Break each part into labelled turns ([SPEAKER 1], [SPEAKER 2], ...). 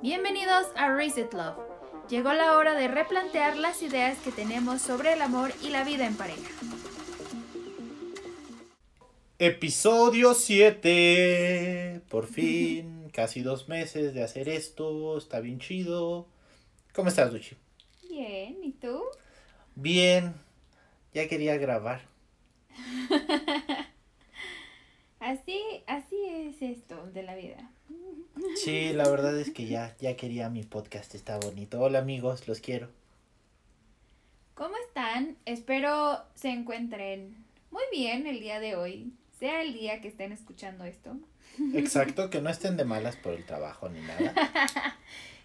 [SPEAKER 1] Bienvenidos a Reset Love. Llegó la hora de replantear las ideas que tenemos sobre el amor y la vida en pareja.
[SPEAKER 2] Episodio 7. Por fin, casi dos meses de hacer esto. Está bien chido. ¿Cómo estás, Duchi?
[SPEAKER 1] Bien, ¿y tú?
[SPEAKER 2] Bien. Ya quería grabar.
[SPEAKER 1] así, así es esto de la vida.
[SPEAKER 2] Sí, la verdad es que ya, ya quería mi podcast, está bonito. Hola amigos, los quiero.
[SPEAKER 1] ¿Cómo están? Espero se encuentren muy bien el día de hoy, sea el día que estén escuchando esto.
[SPEAKER 2] Exacto, que no estén de malas por el trabajo ni nada.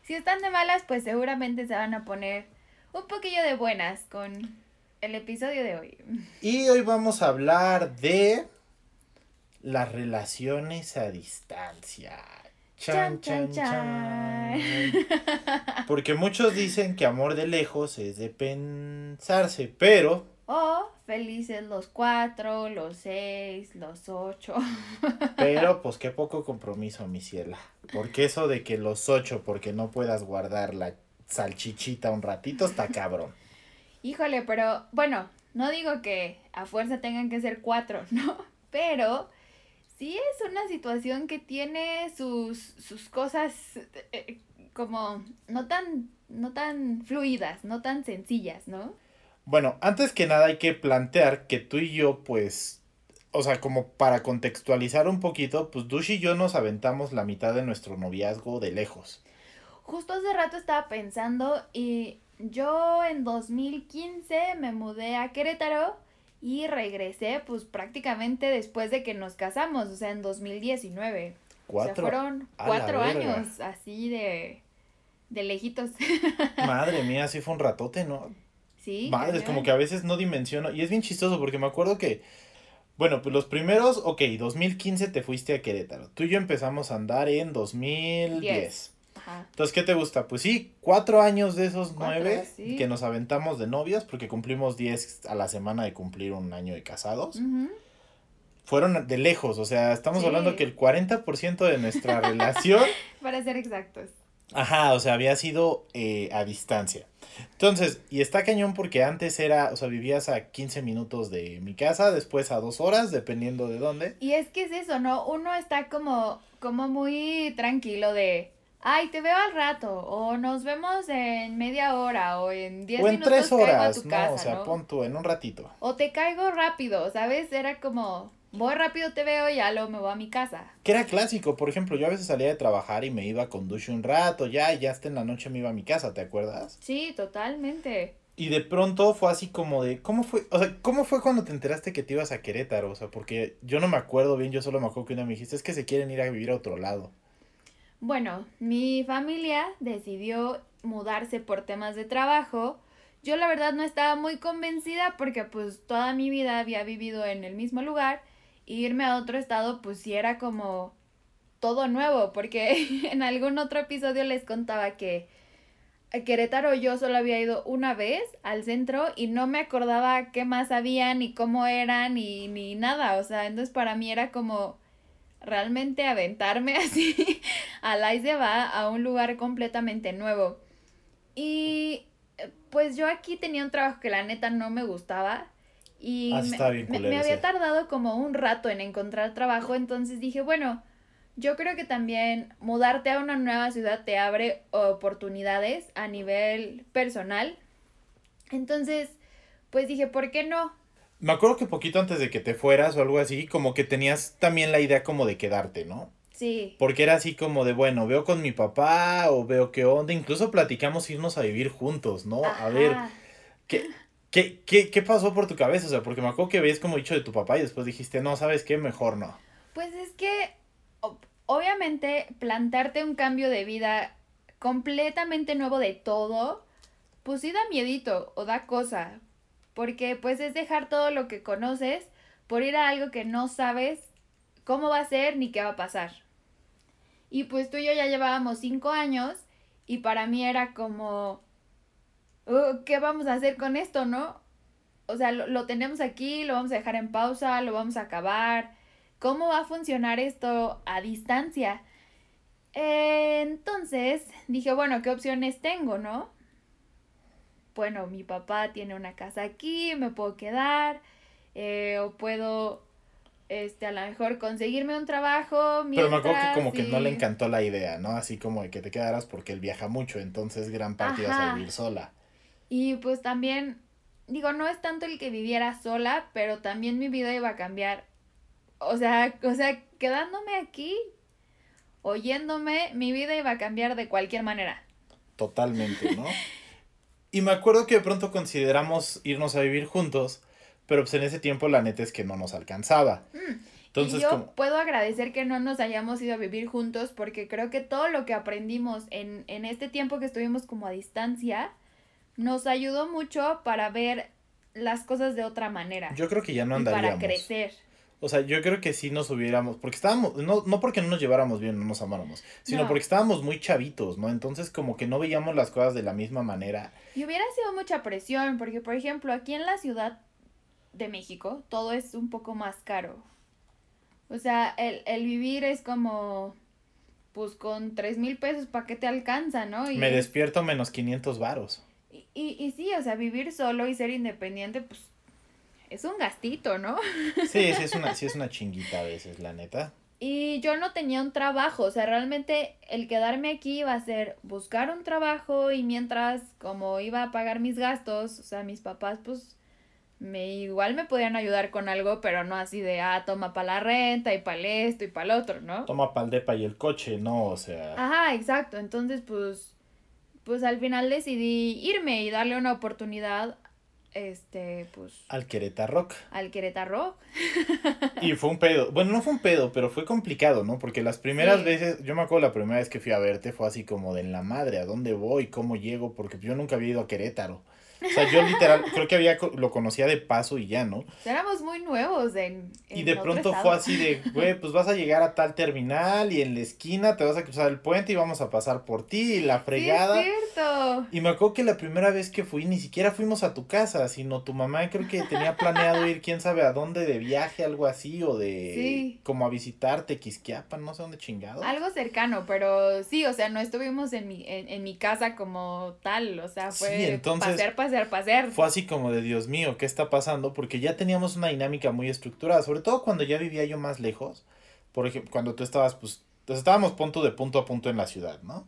[SPEAKER 1] si están de malas, pues seguramente se van a poner un poquillo de buenas con el episodio de hoy.
[SPEAKER 2] Y hoy vamos a hablar de las relaciones a distancia. Chan, chan, chan. Porque muchos dicen que amor de lejos es de pensarse, pero...
[SPEAKER 1] O felices los cuatro, los seis, los ocho.
[SPEAKER 2] Pero pues qué poco compromiso, mi ciela. Porque eso de que los ocho, porque no puedas guardar la salchichita un ratito, está cabrón.
[SPEAKER 1] Híjole, pero bueno, no digo que a fuerza tengan que ser cuatro, ¿no? Pero sí es una situación que tiene sus, sus cosas eh, como no tan, no tan fluidas, no tan sencillas, ¿no?
[SPEAKER 2] Bueno, antes que nada hay que plantear que tú y yo, pues, o sea, como para contextualizar un poquito, pues Dush y yo nos aventamos la mitad de nuestro noviazgo de lejos.
[SPEAKER 1] Justo hace rato estaba pensando y yo en 2015 me mudé a Querétaro y regresé pues prácticamente después de que nos casamos, o sea, en 2019.
[SPEAKER 2] Cuatro.
[SPEAKER 1] O sea, fueron cuatro años así de, de lejitos.
[SPEAKER 2] Madre mía, sí fue un ratote, ¿no?
[SPEAKER 1] Sí.
[SPEAKER 2] Madre, es como que a veces no dimensiono. Y es bien chistoso porque me acuerdo que, bueno, pues los primeros, ok, 2015 te fuiste a Querétaro. Tú y yo empezamos a andar en 2010. Entonces, ¿qué te gusta? Pues sí, cuatro años de esos nueve que nos aventamos de novios, porque cumplimos diez a la semana de cumplir un año de casados. Fueron de lejos, o sea, estamos hablando que el 40% de nuestra relación...
[SPEAKER 1] Para ser exactos.
[SPEAKER 2] Ajá, o sea, había sido eh, a distancia. Entonces, y está cañón porque antes era, o sea, vivías a 15 minutos de mi casa, después a dos horas, dependiendo de dónde.
[SPEAKER 1] Y es que es eso, ¿no? Uno está como, como muy tranquilo de ay, te veo al rato, o nos vemos en media hora, o en diez minutos.
[SPEAKER 2] O en tres horas, no, o sea, pon tú, en un ratito.
[SPEAKER 1] O te caigo rápido, ¿sabes? Era como, voy rápido, te veo, y ya luego me voy a mi casa.
[SPEAKER 2] Que era clásico, por ejemplo, yo a veces salía de trabajar y me iba con Dush un rato, ya, y ya hasta en la noche me iba a mi casa, ¿te acuerdas?
[SPEAKER 1] Sí, totalmente.
[SPEAKER 2] Y de pronto fue así como de, ¿cómo fue? O sea, ¿cómo fue cuando te enteraste que te ibas a Querétaro? O sea, porque yo no me acuerdo bien, yo solo me acuerdo que una me dijiste, es que se quieren ir a vivir a otro lado.
[SPEAKER 1] Bueno, mi familia decidió mudarse por temas de trabajo. Yo la verdad no estaba muy convencida porque pues toda mi vida había vivido en el mismo lugar irme a otro estado pues sí era como todo nuevo porque en algún otro episodio les contaba que a Querétaro yo solo había ido una vez al centro y no me acordaba qué más había ni cómo eran ni, ni nada, o sea, entonces para mí era como realmente aventarme así a la va a un lugar completamente nuevo. Y eh, pues yo aquí tenía un trabajo que la neta no me gustaba. Y
[SPEAKER 2] ah,
[SPEAKER 1] me, me, había tardado como un rato en encontrar trabajo, entonces dije, bueno, yo creo que también mudarte a una nueva ciudad te abre oportunidades a nivel personal. Entonces, pues dije, ¿por qué no?
[SPEAKER 2] Me acuerdo que poquito antes de que te fueras o algo así, como que tenías también la idea como de quedarte, ¿no?
[SPEAKER 1] Sí.
[SPEAKER 2] Porque era así como de, bueno, veo con mi papá o veo qué onda, incluso platicamos irnos a vivir juntos, ¿no? A ver, ¿qué, qué, qué, qué pasó por tu cabeza? O sea, porque me acuerdo que ves como dicho de tu papá y después dijiste, no, ¿sabes qué? Mejor no.
[SPEAKER 1] Pues es que, obviamente, plantarte un cambio de vida completamente nuevo de todo, pues sí da miedito o da cosa, porque pues es dejar todo lo que conoces por ir a algo que no sabes cómo va a ser ni qué va a pasar. Y pues tú y yo ya llevábamos cinco años y para mí era como, uh, ¿qué vamos a hacer con esto, no? O sea, lo, lo, tenemos aquí, lo vamos a dejar en pausa, lo vamos a acabar. ¿Cómo va a funcionar esto a distancia? entonces dije, bueno, ¿qué opciones tengo, no? Bueno, mi papá tiene una casa aquí, me puedo quedar, eh, o puedo, este, a lo mejor conseguirme un trabajo.
[SPEAKER 2] Pero me acuerdo que como que no le encantó la idea, ¿no? Así como de que te quedaras porque él viaja mucho, entonces gran parte ibas a vivir sola.
[SPEAKER 1] Y pues también, digo, no es tanto el que viviera sola, pero también mi vida iba a cambiar. O sea, o sea, quedándome aquí, oyéndome, mi vida iba a cambiar de cualquier manera.
[SPEAKER 2] Totalmente, ¿no? y me acuerdo que de pronto consideramos irnos a vivir juntos, pero pues en ese tiempo la neta es que no nos alcanzaba.
[SPEAKER 1] Mm, Entonces, y yo puedo agradecer que no nos hayamos ido a vivir juntos porque creo que todo lo que aprendimos en, en este tiempo que estuvimos como a distancia nos ayudó mucho para ver las cosas de otra manera.
[SPEAKER 2] Yo creo que ya no andaríamos. para crecer. O sea, yo creo que sí nos hubiéramos, porque estábamos, no, no porque no nos lleváramos bien, no nos amáramos, sino porque estábamos muy chavitos, ¿no? Entonces como que no veíamos las cosas de la misma manera.
[SPEAKER 1] Y hubiera sido mucha presión, porque por ejemplo, aquí en la Ciudad de México, todo es un poco más caro. O sea, el, el vivir es como, pues con tres mil pesos, ¿para qué te alcanza, no?
[SPEAKER 2] Me despierto menos 500 varos.
[SPEAKER 1] Y, y, y sí, o sea, vivir solo y ser independiente, pues es un gastito, ¿no?
[SPEAKER 2] Sí, sí es una, sí es una chinguita a veces, la neta.
[SPEAKER 1] Y yo no tenía un trabajo, o sea, realmente el quedarme aquí iba a ser buscar un trabajo y mientras como iba a pagar mis gastos, o sea, mis papás pues me igual me podían ayudar con algo, pero no así de, ah, toma para la renta y para esto y para el otro, ¿no?
[SPEAKER 2] Toma para el depa y el coche, no, o sea.
[SPEAKER 1] Ajá, exacto, entonces pues, pues al final decidí irme y darle una oportunidad este, pues...
[SPEAKER 2] Al Querétaro
[SPEAKER 1] Al Querétaro
[SPEAKER 2] y fue un pedo. Bueno, no fue un pedo, pero fue complicado, ¿no? Porque las primeras veces, yo me acuerdo la primera vez que fui a verte fue así como de en la madre, ¿a dónde voy? ¿Cómo llego? Porque yo nunca había ido a Querétaro. O sea, yo literal, creo que había, lo conocía de paso y ya, ¿no?
[SPEAKER 1] Éramos muy nuevos en,
[SPEAKER 2] Y de pronto fue así de, güey, pues vas a llegar a tal terminal y en la esquina te vas a cruzar el puente y vamos a pasar por ti y la fregada. Sí, es cierto. Y me acuerdo que la primera vez que fui ni siquiera fuimos a tu casa, sino tu mamá creo que tenía planeado ir quién sabe a dónde de viaje, algo así, o de sí. como a visitarte, Quisquiapan, no sé dónde chingado.
[SPEAKER 1] Algo cercano, pero sí, o sea, no estuvimos en mi, en, en mi casa como tal, o sea, fue sí, entonces,
[SPEAKER 2] fue así como de Dios mío, ¿qué está pasando? Porque ya teníamos una dinámica muy estructurada, sobre todo cuando ya vivía yo más lejos. Por ejemplo, cuando tú estabas, pues, pues estábamos punto de punto a punto en la ciudad, ¿no?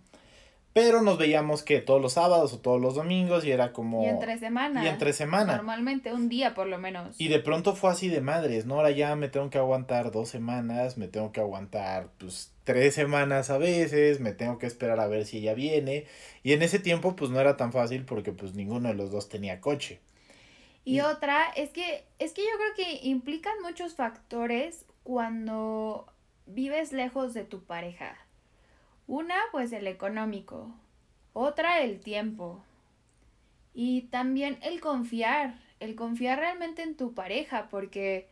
[SPEAKER 2] Pero nos veíamos que todos los sábados o todos los domingos y era como...
[SPEAKER 1] Y entre semana.
[SPEAKER 2] Y entre semana.
[SPEAKER 1] Normalmente un día por lo menos.
[SPEAKER 2] Y de pronto fue así de madres, ¿no? Ahora ya me tengo que aguantar dos semanas, me tengo que aguantar pues tres semanas a veces, me tengo que esperar a ver si ella viene. Y en ese tiempo pues no era tan fácil porque pues ninguno de los dos tenía coche.
[SPEAKER 1] Y, y otra es que, es que yo creo que implican muchos factores cuando vives lejos de tu pareja. Una, pues el económico. Otra, el tiempo. Y también el confiar. El confiar realmente en tu pareja, porque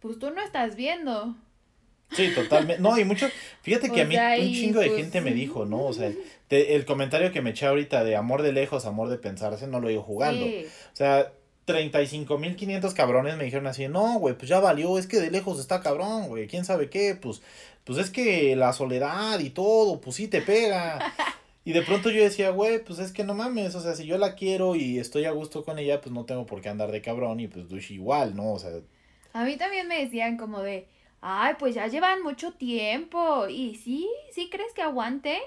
[SPEAKER 1] pues tú no estás viendo.
[SPEAKER 2] Sí, totalmente. No, y mucho. Fíjate que a mí un chingo de pues, gente me dijo, ¿no? O sea, el comentario que me eché ahorita de amor de lejos, amor de pensarse, no lo iba jugando. O sea, 35.500 cabrones me dijeron así, no, güey, pues ya valió, es que de lejos está cabrón, güey, quién sabe qué, pues pues es que la soledad y todo, pues sí te pega. Y de pronto yo decía, güey, pues es que no mames, o sea, si yo la quiero y estoy a gusto con ella, pues no tengo por qué andar de cabrón y pues Dush igual, ¿no? O sea.
[SPEAKER 1] A mí también me decían como de, ay, pues ya llevan mucho tiempo. Y sí, sí crees que aguante.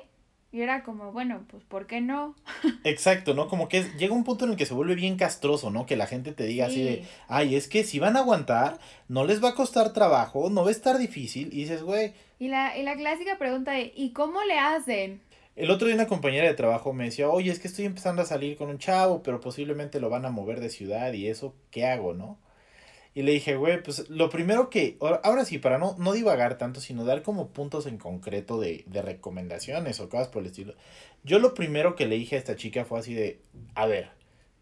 [SPEAKER 1] Y era como, bueno, pues ¿por qué no?
[SPEAKER 2] Exacto, ¿no? Como que llega un punto en el que se vuelve bien castroso, ¿no? Que la gente te diga así de, ay, es que si van a aguantar, no les va a costar trabajo, no va a estar difícil. Y dices, güey.
[SPEAKER 1] Y la, y la clásica pregunta de, ¿y cómo le hacen?
[SPEAKER 2] El otro día una compañera de trabajo me decía, oye, es que estoy empezando a salir con un chavo, pero posiblemente lo van a mover de ciudad y eso, ¿qué hago, no? Y le dije, güey, pues lo primero que, ahora sí, para no, no divagar tanto, sino dar como puntos en concreto de, de recomendaciones o cosas por el estilo. Yo lo primero que le dije a esta chica fue así de, a ver,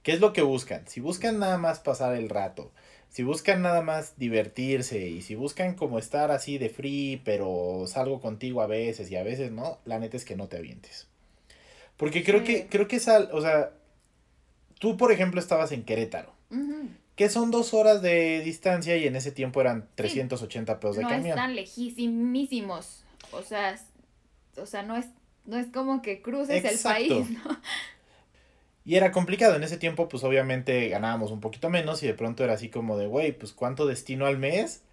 [SPEAKER 2] ¿qué es lo que buscan? Si buscan nada más pasar el rato, si buscan nada más divertirse y si buscan como estar así de free, pero salgo contigo a veces y a veces no, la neta es que no te avientes. Porque creo que, creo que esa, o sea, tú por ejemplo estabas en Querétaro que son dos horas de distancia y en ese tiempo eran 380 pesos de camión.
[SPEAKER 1] No están lejísimísimos, o sea... o sea, no es, no es como que cruces el país, ¿no?
[SPEAKER 2] Y era complicado, en ese tiempo pues obviamente ganábamos un poquito menos y de pronto era así como de, güey, pues cuánto destino al mes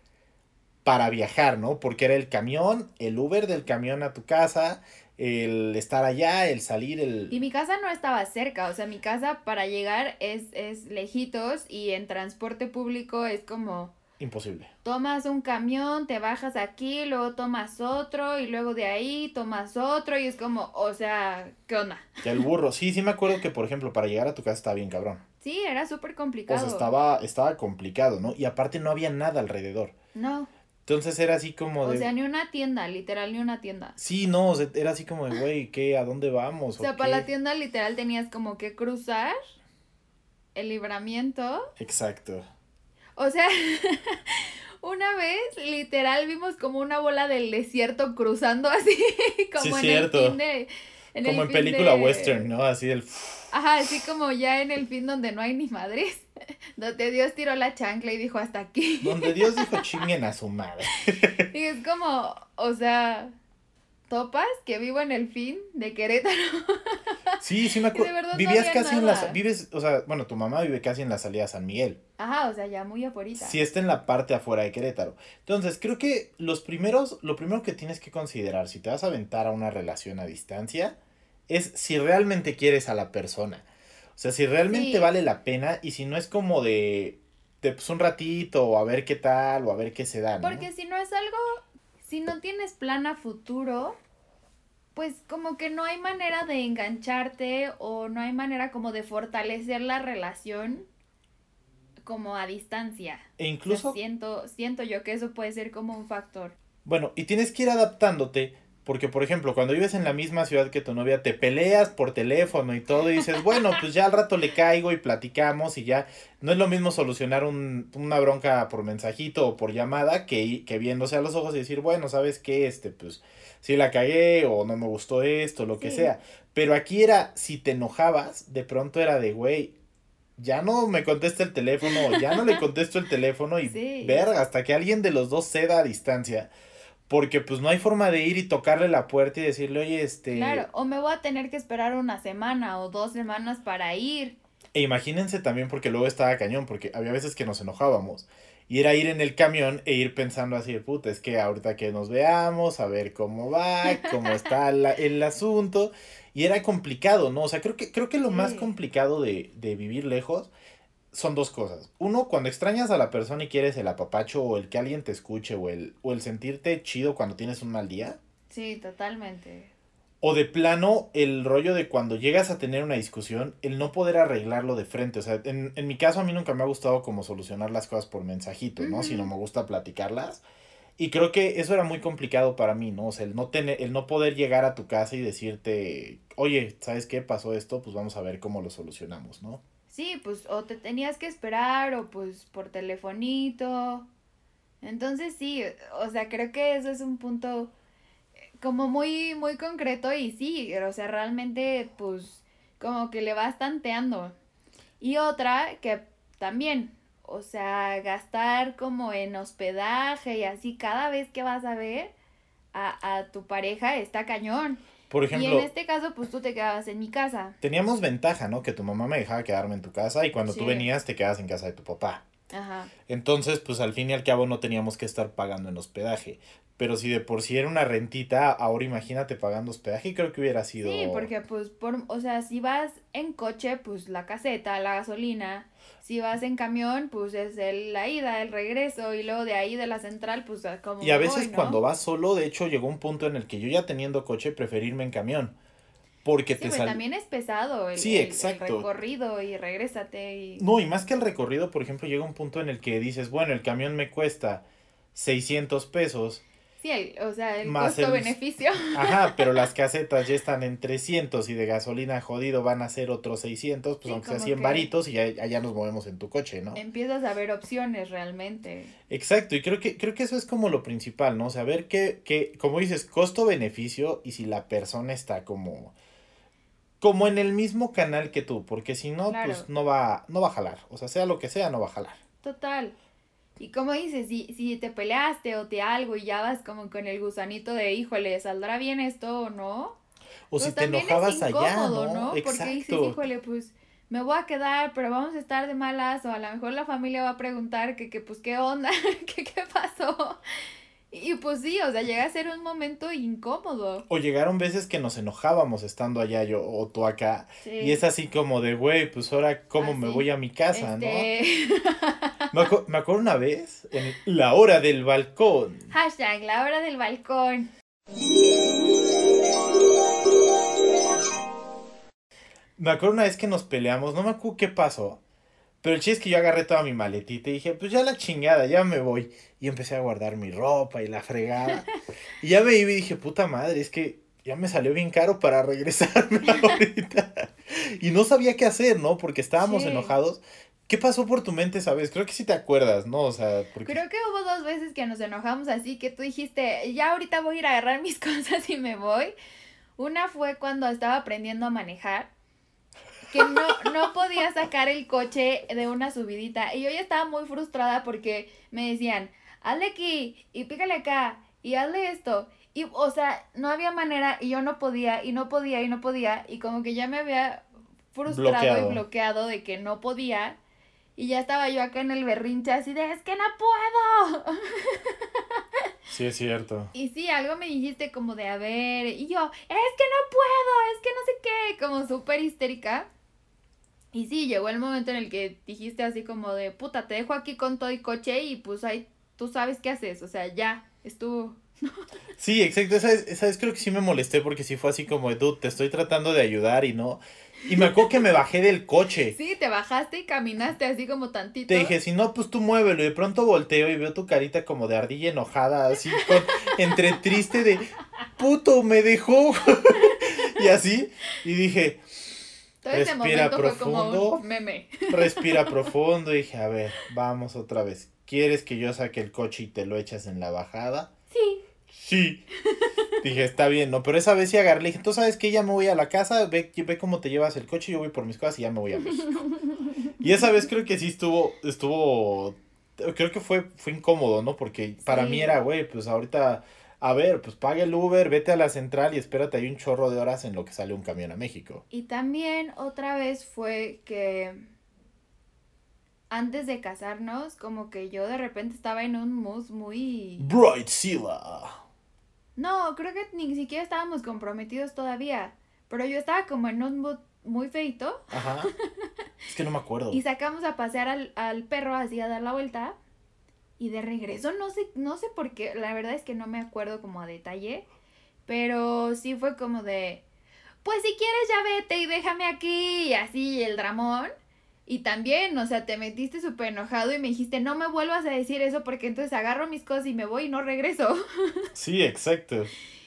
[SPEAKER 2] para viajar, ¿no? Porque era el camión, el Uber del camión a tu casa, el estar allá, el salir, el...
[SPEAKER 1] Y mi casa no estaba cerca, o sea, mi casa para llegar es, es lejitos y en transporte público es como
[SPEAKER 2] Imposible.
[SPEAKER 1] Tomas un camión, te bajas aquí, luego tomas otro y luego de ahí tomas otro y es como, o sea, ¿qué onda?
[SPEAKER 2] El burro, sí, sí me acuerdo que, por ejemplo, para llegar a tu casa estaba bien cabrón.
[SPEAKER 1] Sí, era súper complicado.
[SPEAKER 2] O sea, estaba, estaba complicado, ¿no? Y aparte no había nada alrededor. No. Entonces era así como
[SPEAKER 1] de... O sea, ni una tienda, literal, ni una tienda.
[SPEAKER 2] Sí, no, o sea, era así como de, güey, ¿qué? ¿A dónde vamos?
[SPEAKER 1] O sea, para la tienda literal tenías como que cruzar el libramiento.
[SPEAKER 2] Exacto.
[SPEAKER 1] O sea, una vez literal vimos como una bola del desierto cruzando así, como en el fin de...
[SPEAKER 2] como en película western, ¿no? Así del...
[SPEAKER 1] Ajá, así como ya en el fin donde no hay ni madres. Donde Dios tiró la chancla y dijo hasta aquí.
[SPEAKER 2] Donde Dios dijo chinguen a su madre.
[SPEAKER 1] Y es como, o sea, topas que vivo en el fin de Querétaro.
[SPEAKER 2] Sí, sí me acuerdo. Vivías casi en la vives, o sea, bueno, tu mamá vive casi en la salida a San Miguel.
[SPEAKER 1] Ajá, o sea, ya muy afuera.
[SPEAKER 2] Sí, está en la parte afuera de Querétaro. Entonces, creo que los primeros, lo primero que tienes que considerar si te vas a aventar a una relación a distancia es si realmente quieres a la persona. O sea, si realmente vale la pena y si no es como de, de pues un ratito o a ver qué tal o a ver qué se da.
[SPEAKER 1] ¿no? Porque si no es algo si no tienes plan a futuro, pues como que no hay manera de engancharte o no hay manera como de fortalecer la relación como a distancia.
[SPEAKER 2] E incluso...
[SPEAKER 1] siento, siento yo que eso puede ser como un factor.
[SPEAKER 2] Bueno, y tienes que ir adaptándote porque, por ejemplo, cuando vives en la misma ciudad que tu novia, te peleas por teléfono y todo, y dices, bueno, pues ya al rato le caigo y platicamos y ya. No es lo mismo solucionar un, una bronca por mensajito o por llamada que, que viéndose a los ojos y decir, bueno, ¿sabes qué? Este, pues, si la cagué o no me gustó esto, lo que sea. Pero aquí era, si te enojabas, de pronto era de, güey, ya no me contesta el teléfono, ya no le contesto el teléfono y verga, hasta que alguien de los dos ceda a distancia porque pues no hay forma de ir y tocarle la puerta y decirle, oye, este...
[SPEAKER 1] Claro, o me voy a tener que esperar una semana o dos semanas para ir.
[SPEAKER 2] E imagínense también porque luego estaba cañón, porque había veces que nos enojábamos. Y era ir en el camión e ir pensando así, puta, es que ahorita que nos veamos, a ver cómo va, cómo está el asunto. Y era complicado, ¿no? O sea, creo que, creo que lo más complicado de, de vivir lejos son dos cosas. Uno, cuando extrañas a la persona y quieres el apapacho o el que alguien te escuche o el, o el sentirte chido cuando tienes un mal día.
[SPEAKER 1] Sí, totalmente.
[SPEAKER 2] O de plano, el rollo de cuando llegas a tener una discusión, el no poder arreglarlo de frente. O sea, en, en mi caso a mí nunca me ha gustado como solucionar las cosas por mensajito, ¿no? Sino me gusta platicarlas. Y creo que eso era muy complicado para mí, ¿no? O sea, el no tener, el no poder llegar a tu casa y decirte, oye, ¿sabes qué pasó esto? Pues vamos a ver cómo lo solucionamos, ¿no?
[SPEAKER 1] Sí, pues o te tenías que esperar o pues por telefonito. Entonces sí, o sea, creo que eso es un punto eh, como muy, muy concreto y sí, o sea, realmente pues como que le vas tanteando. Y otra que también, o sea, gastar como en hospedaje y así cada vez que vas a ver a, a tu pareja está cañón. Por ejemplo. Y en este caso, pues tú te quedabas en mi casa.
[SPEAKER 2] Teníamos ventaja, ¿no? Que tu mamá me dejaba quedarme en tu casa y cuando tú venías te quedas en casa de tu papá. Ajá. Entonces, pues al fin y al cabo no teníamos que estar pagando en hospedaje. Pero si de por sí era una rentita, ahora imagínate pagando hospedaje, creo que hubiera sido.
[SPEAKER 1] Sí, porque pues, por, o sea, si vas en coche, pues la caseta, la gasolina. Si vas en camión, pues es el, la ida, el regreso, y luego de ahí de la central, pues como.
[SPEAKER 2] Y a veces cuando vas solo, de hecho, llegó un punto en el que yo ya teniendo coche, preferirme en camión. Porque
[SPEAKER 1] te sale. también es pesado el, sí, exacto. El recorrido y regrésate. Y...
[SPEAKER 2] No, y más que el recorrido, por ejemplo, llega un punto en el que dices, bueno, el camión me cuesta 600 pesos
[SPEAKER 1] o sea, el costo-beneficio.
[SPEAKER 2] Ajá, pero las casetas ya están en 300 y de gasolina jodido van a ser otros 600, pues aunque sea 100 varitos y ya, allá nos movemos en tu coche, ¿no?
[SPEAKER 1] Empiezas a ver opciones realmente.
[SPEAKER 2] Exacto, y creo que, creo que eso es como lo principal, ¿no? O sea, ver que, que como dices, costo-beneficio y si la persona está como como en el mismo canal que tú, porque si no, pues no va, no va a jalar. O sea, sea lo que sea, no va a jalar.
[SPEAKER 1] Total. Y como dices, si, si te peleaste o te algo y ya vas como con el gusanito de, híjole, ¿saldrá bien esto o no? O si pues te enojabas allá, ¿no? ¿no? Porque dices, híjole, pues me voy a quedar, pero vamos a estar de malas, o a lo mejor la familia va a preguntar que, que pues, ¿qué onda? ¿Qué, ¿Qué pasó? Y pues sí, o sea, llega a ser un momento incómodo.
[SPEAKER 2] O llegaron veces que nos enojábamos estando allá yo o tú acá. Y es así como de, güey, pues ahora cómo me voy a mi casa, ¿no? Este. Me, me, acuerdo una vez en la hora del balcón.
[SPEAKER 1] Hashtag la hora del balcón.
[SPEAKER 2] Me acuerdo una vez que nos peleamos, no me acuerdo qué pasó. Pero el chiste es que yo agarré toda mi maletita y dije, pues ya la chingada, ya me voy. Y empecé a guardar mi ropa y la fregada. y ya me iba y dije, puta madre, es que ya me salió bien caro para regresarme ahorita. y no sabía qué hacer, ¿no? Porque estábamos enojados. ¿Qué pasó por tu mente, sabes? Creo que sí te acuerdas, ¿no? O sea,
[SPEAKER 1] porque... Creo que hubo dos veces que nos enojamos así, que tú dijiste, ya ahorita voy a ir a agarrar mis cosas y me voy. Una fue cuando estaba aprendiendo a manejar que no, no podía sacar el coche de una subidita. Y yo ya estaba muy frustrada porque me decían, hazle aquí y pícale acá y hazle esto. Y, o sea, no había manera y yo no podía y no podía y no podía. Y como que ya me había frustrado y bloqueado de que no podía. Y ya estaba yo acá en el berrinche así de, es que no puedo.
[SPEAKER 2] Sí, es cierto.
[SPEAKER 1] Y sí, algo me dijiste como de, a ver, y yo, es que no puedo, es que no sé qué, como súper histérica. Y sí, llegó el momento en el que dijiste así como de, puta, te dejo aquí con todo y coche y pues ahí tú sabes qué haces, o sea, ya, estuvo.
[SPEAKER 2] sí, exacto, esa vez, creo que sí me molesté porque sí fue así como de, te estoy tratando de ayudar y no. Y me acuerdo que me bajé del coche.
[SPEAKER 1] Sí, te bajaste y caminaste así como tantito.
[SPEAKER 2] Te dije, si no, pues tú muévelo. Y de pronto volteo y veo tu carita como de ardilla enojada, así, con, entre triste de, puto, me dejó. y así. Y dije, respira profundo, meme. Respira profundo y dije, a ver, vamos otra vez. ¿Quieres que yo saque el coche y te lo echas en la bajada? Sí. Sí. dije, está bien, ¿no? Pero esa vez sí agarré, le dije, tú sabes que ya me voy a la casa, ve, ve cómo te llevas el coche, yo voy por mis cosas y ya me voy a México. y esa vez creo que sí estuvo, estuvo, creo que fue, fue incómodo, ¿no? Porque para mí era, güey, pues ahorita a ver, pues pague el Uber, vete a la central y espérate ahí un chorro de horas en lo que sale un camión a México.
[SPEAKER 1] Y también otra vez fue que antes de casarnos, como que yo de repente estaba en un mood muy... Bright Sila. No, creo que ni siquiera estábamos comprometidos todavía, pero yo estaba como en un mood muy feito.
[SPEAKER 2] Ajá. Es que no me acuerdo.
[SPEAKER 1] y sacamos a pasear al, al perro así a dar la vuelta. Y de regreso, no sé, no sé por qué, la verdad es que no me acuerdo como a detalle, pero sí fue como de, pues si quieres ya vete y déjame aquí y así el dramón. Y también, o sea, te metiste súper enojado y me dijiste, no me vuelvas a decir eso porque entonces agarro mis cosas y me voy y no regreso.
[SPEAKER 2] Sí, exacto.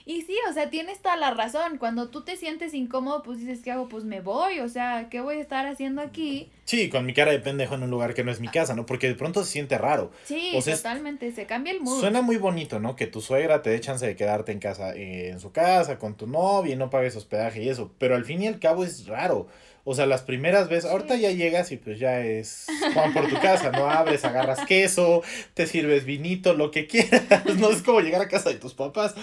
[SPEAKER 1] Y sí, o sea, tienes toda la razón. Cuando tú te sientes incómodo, pues dices, ¿qué hago? Pues me voy, o sea, ¿qué voy a estar haciendo aquí?
[SPEAKER 2] Sí, con mi cara de pendejo en un lugar que no es mi casa, ¿no? Porque de pronto se siente raro.
[SPEAKER 1] Sí, totalmente, se cambia el mood.
[SPEAKER 2] Suena muy bonito, ¿no? Que tu suegra te dé chance de quedarte en casa, eh, en su casa, con tu novia y no pagues hospedaje y eso. Pero al fin y al cabo es raro. O sea, las primeras veces, ahorita ya llegas y pues ya es Juan por tu casa, ¿no? Abres, agarras queso, te sirves vinito, lo que quieras. No es como llegar a casa de tus papás.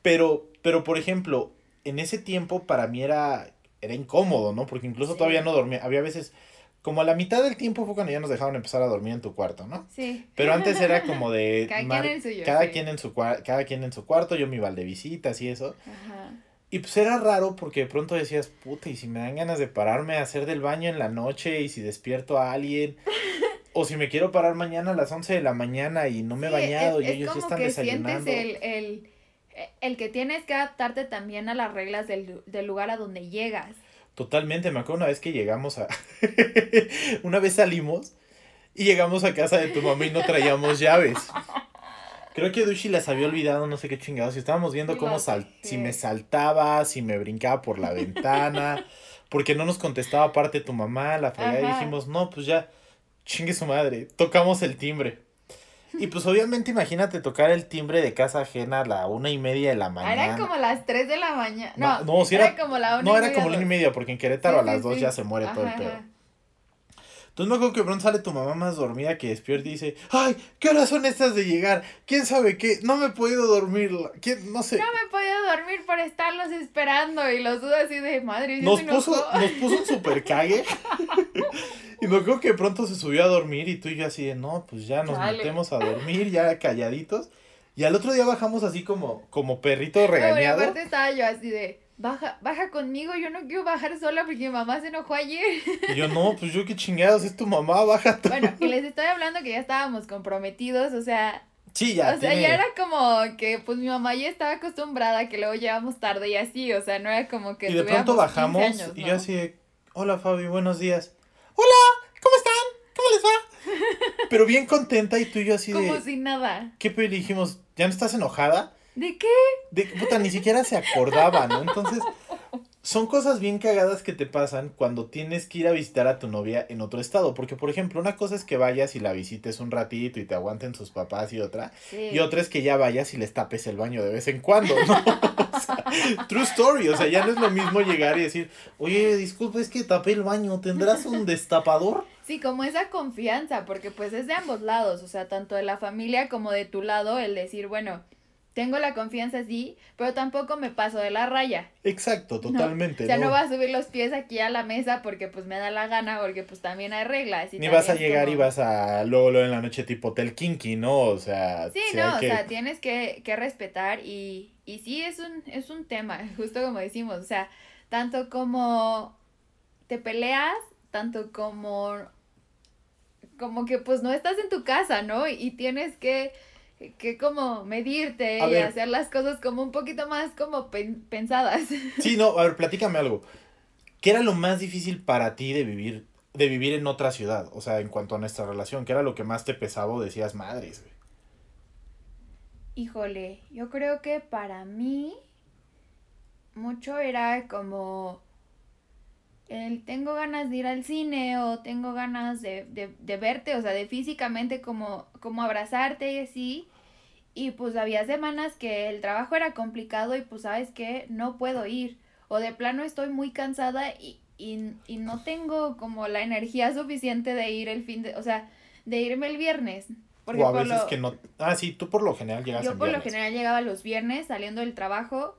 [SPEAKER 2] Pero, pero por ejemplo, en ese tiempo para mí era, era incómodo, ¿no? Porque incluso todavía no dormía. Había veces, como a la mitad del tiempo fue cuando ya nos dejaban empezar a dormir en tu cuarto, ¿no? Sí. Pero antes era como de... cada quien en su cada, quien en su cada quien en su cuarto, yo me iba al de visitas y eso. Ajá. Y pues era raro porque de pronto decías, puta, y si me dan ganas de pararme a hacer del baño en la noche y si despierto a alguien. o si me quiero parar mañana a las 11 de la mañana y no me he bañado y ellos ya están
[SPEAKER 1] que desayunando. Sientes el, el, el, que tienes que adaptarte también a las reglas del, del lugar a donde llegas.
[SPEAKER 2] Totalmente, me acuerdo una vez que llegamos a... una vez salimos y llegamos a casa de tu mamá y no traíamos llaves. Creo que Dushi las había olvidado, no sé qué chingados. Y estábamos viendo cómo sal si me saltaba, si me brincaba por la ventana, porque no nos contestaba aparte tu mamá, la fregada. Y dijimos, no, pues ya, chingue su madre. Tocamos el timbre. Y pues obviamente imagínate tocar el timbre de casa ajena a la una y media de la mañana.
[SPEAKER 1] Era como las tres de la mañana. No, no, era,
[SPEAKER 2] como la una No, era como la una y media, porque en Querétaro a las dos ya se muere todo el pedo. Entonces me acuerdo que pronto sale tu mamá más dormida que despierta y dice, ay, ¿qué horas son estas de llegar? ¿Quién sabe qué? No me he podido dormir, ¿quién? No sé.
[SPEAKER 1] No me he podido dormir por estarlos esperando y los dudas así de madre.
[SPEAKER 2] Nos puso, nos puso un super cague. y me acuerdo que pronto se subió a dormir y tú y yo así de, no, pues ya nos metemos a dormir, ya calladitos. Y al otro día bajamos así como, como perrito regañado.
[SPEAKER 1] No, aparte estaba yo así de, baja, baja conmigo, yo no quiero bajar sola porque mi mamá se enojó ayer.
[SPEAKER 2] Y yo, no, pues yo qué chingados, es tu mamá, baja tú.
[SPEAKER 1] Bueno, y les estoy hablando que ya estábamos comprometidos, o sea...
[SPEAKER 2] Sí, ya.
[SPEAKER 1] O sea, ya era como que pues mi mamá ya estaba acostumbrada a que luego llevamos tarde y así, o sea, no era como que...
[SPEAKER 2] Y de pronto bajamos y yo así hola Fabi, buenos días. Hola, ¿cómo están? ¿Cómo les va? Pero bien contenta y tú y yo así
[SPEAKER 1] de... Como sin nada.
[SPEAKER 2] ¿Qué dijimos? ¿Ya no estás enojada?
[SPEAKER 1] ¿De qué?
[SPEAKER 2] De puta, ni siquiera se acordaba, ¿no? Entonces, son cosas bien cagadas que te pasan cuando tienes que ir a visitar a tu novia en otro estado. Porque, por ejemplo, una cosa es que vayas y la visites un ratito y te aguanten sus papás y otra. Y otra es que ya vayas y les tapes el baño de vez en cuando, ¿no? true story. O sea, ya no es lo mismo llegar y decir, oye, disculpe, es que tapé el baño, ¿tendrás un destapador?
[SPEAKER 1] Sí, como esa confianza, porque pues es de ambos lados, o sea, tanto de la familia como de tu lado, el decir, bueno, tengo la confianza, sí, pero tampoco me paso de la raya.
[SPEAKER 2] Exacto, totalmente.
[SPEAKER 1] O sea, no, vas a subir los pies aquí a la mesa porque pues me da la gana, porque pues también hay reglas.
[SPEAKER 2] Ni vas a llegar y vas a luego, luego en la noche tipo hotel kinky, ¿no? O sea...
[SPEAKER 1] Sí, no, o sea, tienes que, que respetar y, y sí es un, es un tema, justo como decimos, o sea, tanto como te peleas, tanto como como que pues no estás en tu casa, ¿no? Y tienes que que como medirte y hacer las cosas como un poquito más como pensadas.
[SPEAKER 2] Sí, no, a ver, platícame algo. ¿Qué era lo más difícil para ti de vivir, de vivir en otra ciudad? O sea, en cuanto a nuestra relación, ¿qué era lo que más te pesaba o decías madres?
[SPEAKER 1] Híjole, yo creo que para mí mucho era como el tengo ganas de ir al cine o tengo ganas de, de, de verte, o sea, de físicamente como, como abrazarte y así. Y pues había semanas que el trabajo era complicado y pues sabes que no puedo ir. O de plano estoy muy cansada y, y, y no tengo como la energía suficiente de ir el fin de, o sea, de irme el viernes.
[SPEAKER 2] Porque o a veces que no. Ah, sí, tú por lo general llegas
[SPEAKER 1] Yo por lo general llegaba los viernes saliendo del trabajo.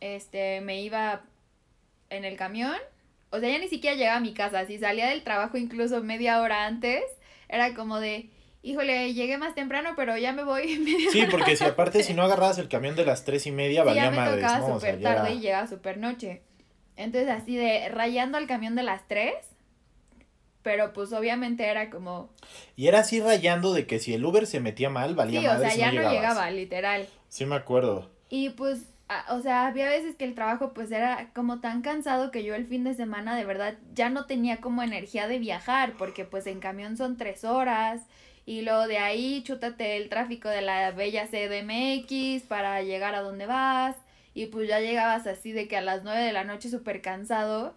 [SPEAKER 1] Este, me iba en el camión o sea, ya ni siquiera llegaba a mi casa, si salía del trabajo incluso media hora antes, era como de, híjole, llegué más temprano, pero ya me voy
[SPEAKER 2] media Sí, porque si aparte si no agarrabas el camión de las tres y media, valía ya me
[SPEAKER 1] tocaba súper tarde y llegaba súper noche. Entonces así de rayando al camión de las tres, pero pues obviamente era como...
[SPEAKER 2] Y era así rayando de que si el Uber se metía mal, valía
[SPEAKER 1] Sí, o sea, ya no llegaba, literal.
[SPEAKER 2] Sí me acuerdo.
[SPEAKER 1] Y pues o sea, había veces que el trabajo pues era como tan cansado que yo el fin de semana de verdad ya no tenía como energía de viajar, porque pues en camión son tres horas y luego de ahí chútate el tráfico de la bella CDMX para llegar a donde vas y pues ya llegabas así de que a las nueve de la noche súper cansado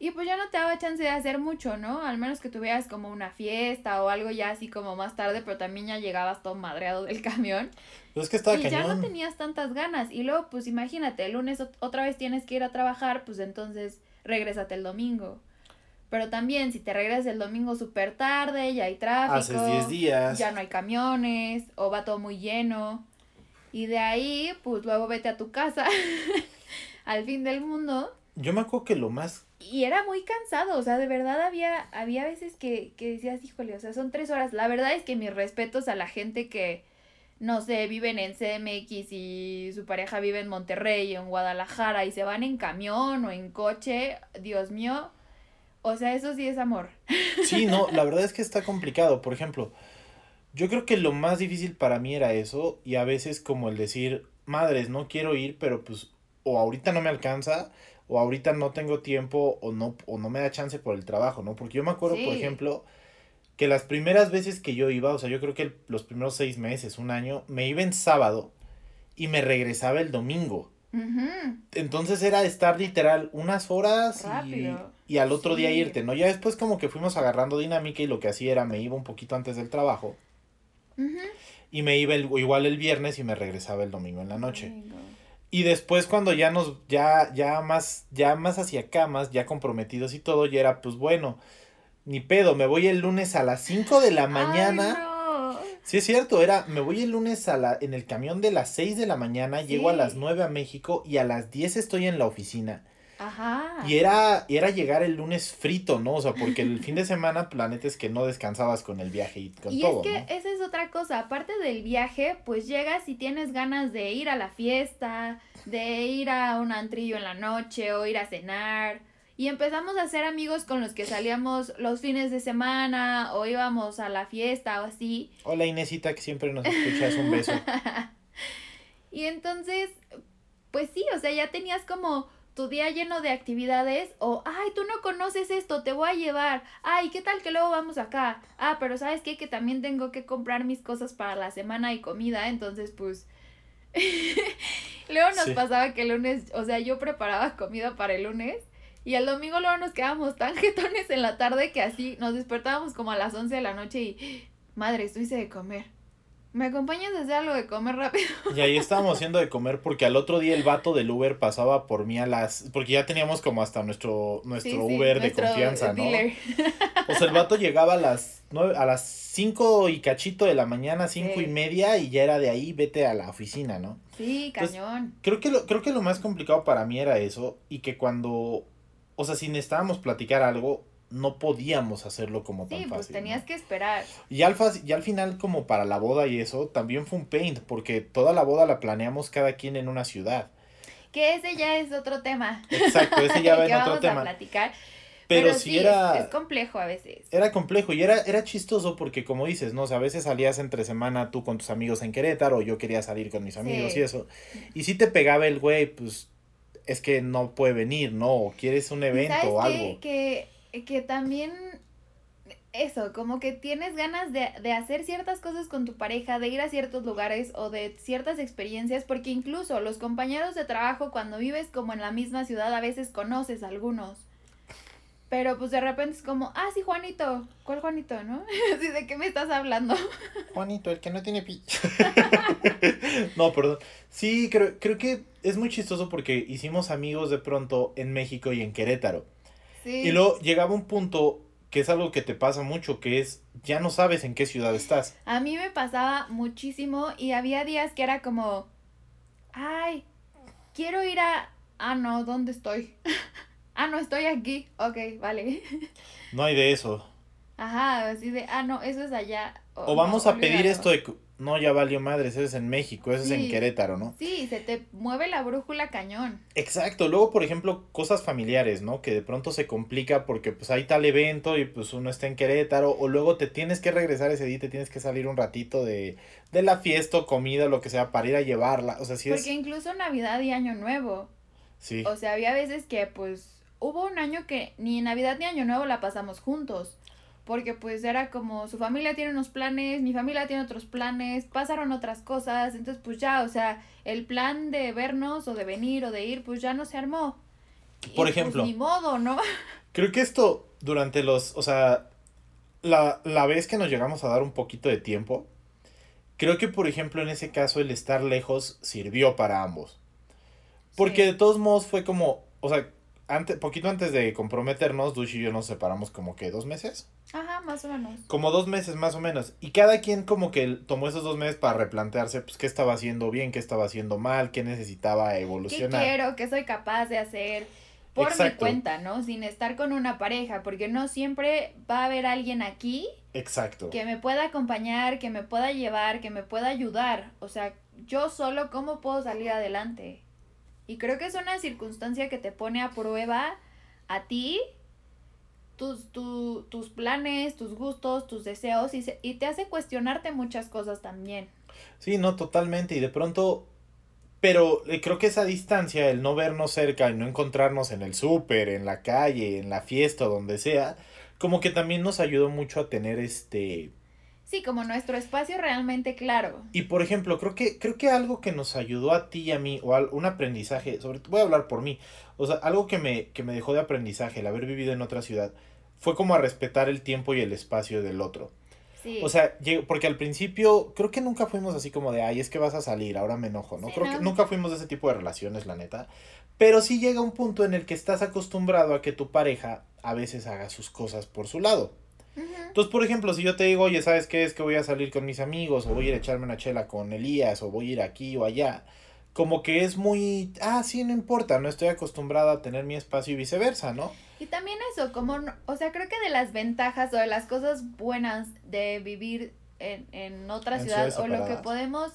[SPEAKER 1] y pues ya no te daba chance de hacer mucho, ¿no? Al menos que tuvieras como una fiesta o algo ya así como más tarde, pero también ya llegabas todo madreado del camión.
[SPEAKER 2] Pues es que estaba
[SPEAKER 1] y ya no tenías tantas ganas. Y luego, pues imagínate, el lunes otra vez tienes que ir a trabajar, pues entonces regrésate el domingo. Pero también, si te regresas el domingo súper tarde, ya hay tráfico.
[SPEAKER 2] Haces 10 días.
[SPEAKER 1] Ya no hay camiones, o va todo muy lleno. Y de ahí, pues luego vete a tu casa, al fin del mundo.
[SPEAKER 2] Yo me acuerdo que lo más
[SPEAKER 1] y era muy cansado, o sea, de verdad había, había veces que, que decías, híjole, o sea, son tres horas. La verdad es que mis respetos a la gente que, no sé, viven en CMX y su pareja vive en Monterrey o en Guadalajara y se van en camión o en coche, Dios mío, o sea, eso sí es amor.
[SPEAKER 2] Sí, no, la verdad es que está complicado. Por ejemplo, yo creo que lo más difícil para mí era eso y a veces como el decir, madres, no quiero ir, pero pues o ahorita no me alcanza o ahorita no tengo tiempo o no, o no me da chance por el trabajo, ¿no? Porque yo me acuerdo, por ejemplo, que las primeras veces que yo iba, o sea, yo creo que los primeros seis meses, un año, me iba en sábado y me regresaba el domingo. Entonces era estar literal unas horas y, al otro día irte, ¿no? Ya después como que fuimos agarrando dinámica y lo que hacía era me iba un poquito antes del trabajo. Y me iba igual el viernes y me regresaba el domingo en la noche. Y después cuando ya nos, ya, ya más, ya más hacia camas, ya comprometidos y todo, ya era pues bueno, ni pedo, me voy el lunes a las 5 de la mañana. Sí, es cierto, era, me voy el lunes a la, en el camión de las 6 de la mañana, llego a las 9 a México y a las 10 estoy en la oficina. Ajá. Y era, era llegar el lunes frito, ¿no? O sea, porque el fin de semana, planeta es que no descansabas con el viaje y con todo.
[SPEAKER 1] Y es que esa es otra cosa, aparte del viaje, pues llegas y tienes ganas de ir a la fiesta, de ir a un antrillo en la noche o ir a cenar. Y empezamos a ser amigos con los que salíamos los fines de semana o íbamos a la fiesta o así.
[SPEAKER 2] Hola Inesita, que siempre nos escuchas, un beso.
[SPEAKER 1] y entonces, pues sí, o sea, ya tenías como tu día lleno de actividades o, ay, tú no conoces esto, te voy a llevar, ay, ¿qué tal que luego vamos acá? Ah, pero ¿sabes qué? Que también tengo que comprar mis cosas para la semana y comida, entonces pues... luego nos pasaba que el lunes, o sea, yo preparaba comida para el lunes y el domingo luego nos quedábamos tan jetones en la tarde que así nos despertábamos como a las 11 de la noche y, madre, esto hice de comer ¿Me acompañas a hacer algo de comer rápido?
[SPEAKER 2] Y ahí estábamos haciendo de comer porque al otro día el vato del Uber pasaba por mí a las... Porque ya teníamos como hasta nuestro, nuestro Uber de confianza, ¿no? O sea, el vato llegaba a las nueve, a las cinco y cachito de la mañana, cinco y media, y ya era de ahí, vete a la oficina, ¿no?
[SPEAKER 1] Sí, cañón.
[SPEAKER 2] creo, que lo, creo que lo más complicado para mí era eso, y que cuando... O sea, si necesitábamos platicar algo, no podíamos hacerlo como tan
[SPEAKER 1] sí,
[SPEAKER 2] pues
[SPEAKER 1] tenías que esperar.
[SPEAKER 2] Y al, y al final, como para la boda y eso, también fue un paint, porque toda la boda la planeamos cada quien en una ciudad.
[SPEAKER 1] Que ese ya es otro tema.
[SPEAKER 2] Exacto, ese ya va en otro tema.
[SPEAKER 1] platicar. Pero, sí, era... Es, complejo a veces.
[SPEAKER 2] Era complejo y era, era chistoso porque como dices, ¿no? O sea, a veces salías entre semana tú con tus amigos en Querétaro, yo quería salir con mis amigos y eso. Y si te pegaba el güey, pues es que no puede venir, ¿no? O quieres un evento o algo.
[SPEAKER 1] Que que también eso, como que tienes ganas de, de, hacer ciertas cosas con tu pareja, de ir a ciertos lugares o de ciertas experiencias, porque incluso los compañeros de trabajo, cuando vives como en la misma ciudad, a veces conoces a algunos. Pero pues de repente es como, ah, sí, Juanito. ¿Cuál Juanito, no? Así, ¿de qué me estás hablando?
[SPEAKER 2] Juanito, el que no tiene pi. no, perdón. Sí, creo, creo que es muy chistoso porque hicimos amigos de pronto en México y en Querétaro. Y luego llegaba un punto que es algo que te pasa mucho, que es ya no sabes en qué ciudad estás.
[SPEAKER 1] A mí me pasaba muchísimo y había días que era como, ay, quiero ir a... Ah, no, ¿dónde estoy? ah, no, estoy aquí. Ok, vale.
[SPEAKER 2] no hay de eso.
[SPEAKER 1] Ajá, así de, ah, no, eso es allá.
[SPEAKER 2] O, vamos a pedir esto de no, ya valió madre, eso es en México, eso es en Querétaro, ¿no?
[SPEAKER 1] Sí, se te mueve la brújula cañón.
[SPEAKER 2] Exacto, luego, por ejemplo, cosas familiares, ¿no? Que de pronto se complica porque pues hay tal evento y pues uno está en Querétaro, o luego te tienes que regresar ese día, te tienes que salir un ratito de, de la fiesta, comida, lo que sea, para ir a llevarla, o sea, sí
[SPEAKER 1] Porque incluso Navidad y Año Nuevo. Sí. O sea, había veces que pues hubo un año que ni Navidad ni Año Nuevo la pasamos juntos porque pues era como su familia tiene unos planes, mi familia tiene otros planes, pasaron otras cosas, entonces pues ya, o sea, el plan de vernos o de venir o de ir, pues ya no se armó.
[SPEAKER 2] Por pues, ejemplo.
[SPEAKER 1] ni modo, ¿no?
[SPEAKER 2] Creo que esto durante los, o sea, la, la vez que nos llegamos a dar un poquito de tiempo, creo que por ejemplo en ese caso el estar lejos sirvió para ambos. Porque de todos modos fue como, o sea, antes, poquito antes de comprometernos, Dush y yo nos separamos como que dos meses.
[SPEAKER 1] Ajá, más o menos.
[SPEAKER 2] Como dos meses más o menos. Y cada quien como que tomó esos dos meses para replantearse, pues, qué estaba haciendo bien, qué estaba haciendo mal, qué necesitaba evolucionar.
[SPEAKER 1] ¿Qué quiero, qué soy capaz de hacer por mi cuenta, ¿no? Sin estar con una pareja, porque no siempre va a haber alguien aquí.
[SPEAKER 2] Exacto.
[SPEAKER 1] Que me pueda acompañar, que me pueda llevar, que me pueda ayudar. O sea, yo solo, ¿cómo puedo salir adelante? Y creo que es una circunstancia que te pone a prueba a ti, tus, tus planes, tus gustos, tus deseos y, y te hace cuestionarte muchas cosas también.
[SPEAKER 2] Sí, no, totalmente. Y de pronto, pero eh, creo que esa distancia, el no vernos cerca y no encontrarnos en el súper, en la calle, en la fiesta, donde sea, como que también nos ayudó mucho a tener este
[SPEAKER 1] Sí, como nuestro espacio realmente claro.
[SPEAKER 2] Y por ejemplo, creo que, creo que algo que nos ayudó a ti y a mí, o un aprendizaje, sobre voy a hablar por mí, o sea, algo que me, que me dejó de aprendizaje el haber vivido en otra ciudad, fue como a respetar el tiempo y el espacio del otro. Sí. O sea, porque al principio creo que nunca fuimos así como de, ay, es que vas a salir, ahora me enojo, ¿no? creo que nunca fuimos de ese tipo de relaciones, la neta. Pero sí llega un punto en el que estás acostumbrado a que tu pareja a veces haga sus cosas por su lado. Entonces, por ejemplo, si yo te digo, oye, ¿sabes qué es que voy a salir con mis amigos o voy a ir a echarme una chela con Elías o voy a ir aquí o allá? Como que es muy, ah, sí, no importa, no estoy acostumbrada a tener mi espacio y viceversa, ¿no?
[SPEAKER 1] Y también eso, como, o sea, creo que de las ventajas o de las cosas buenas de vivir en, en otra ciudad o lo que podemos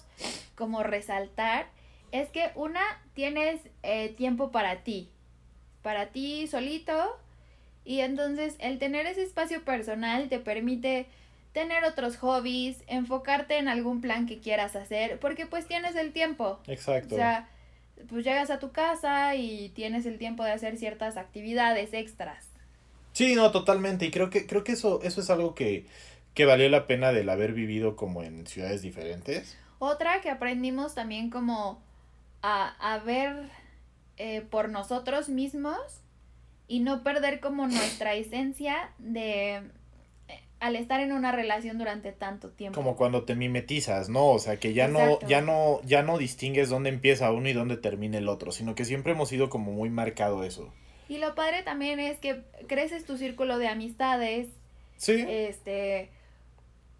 [SPEAKER 1] como resaltar es que una, tienes eh, tiempo para ti, para ti solito y entonces el tener ese espacio personal te permite tener otros hobbies, enfocarte en algún plan que quieras hacer, porque pues tienes el tiempo. Exacto. O sea, pues llegas a tu casa y tienes el tiempo de hacer ciertas actividades extras.
[SPEAKER 2] Sí, no, totalmente. Y creo que, creo que eso, eso es algo que, que valió la pena del haber vivido como en ciudades diferentes.
[SPEAKER 1] Otra que aprendimos también como a, a ver eh, por nosotros mismos y no perder como nuestra esencia de eh, al estar en una relación durante tanto tiempo.
[SPEAKER 2] Como cuando te mimetizas, ¿no? O sea, que ya no ya no ya no distingues dónde empieza uno y dónde termina el otro, sino que siempre hemos sido como muy marcado eso.
[SPEAKER 1] Y lo padre también es que creces tu círculo de amistades. Sí. Este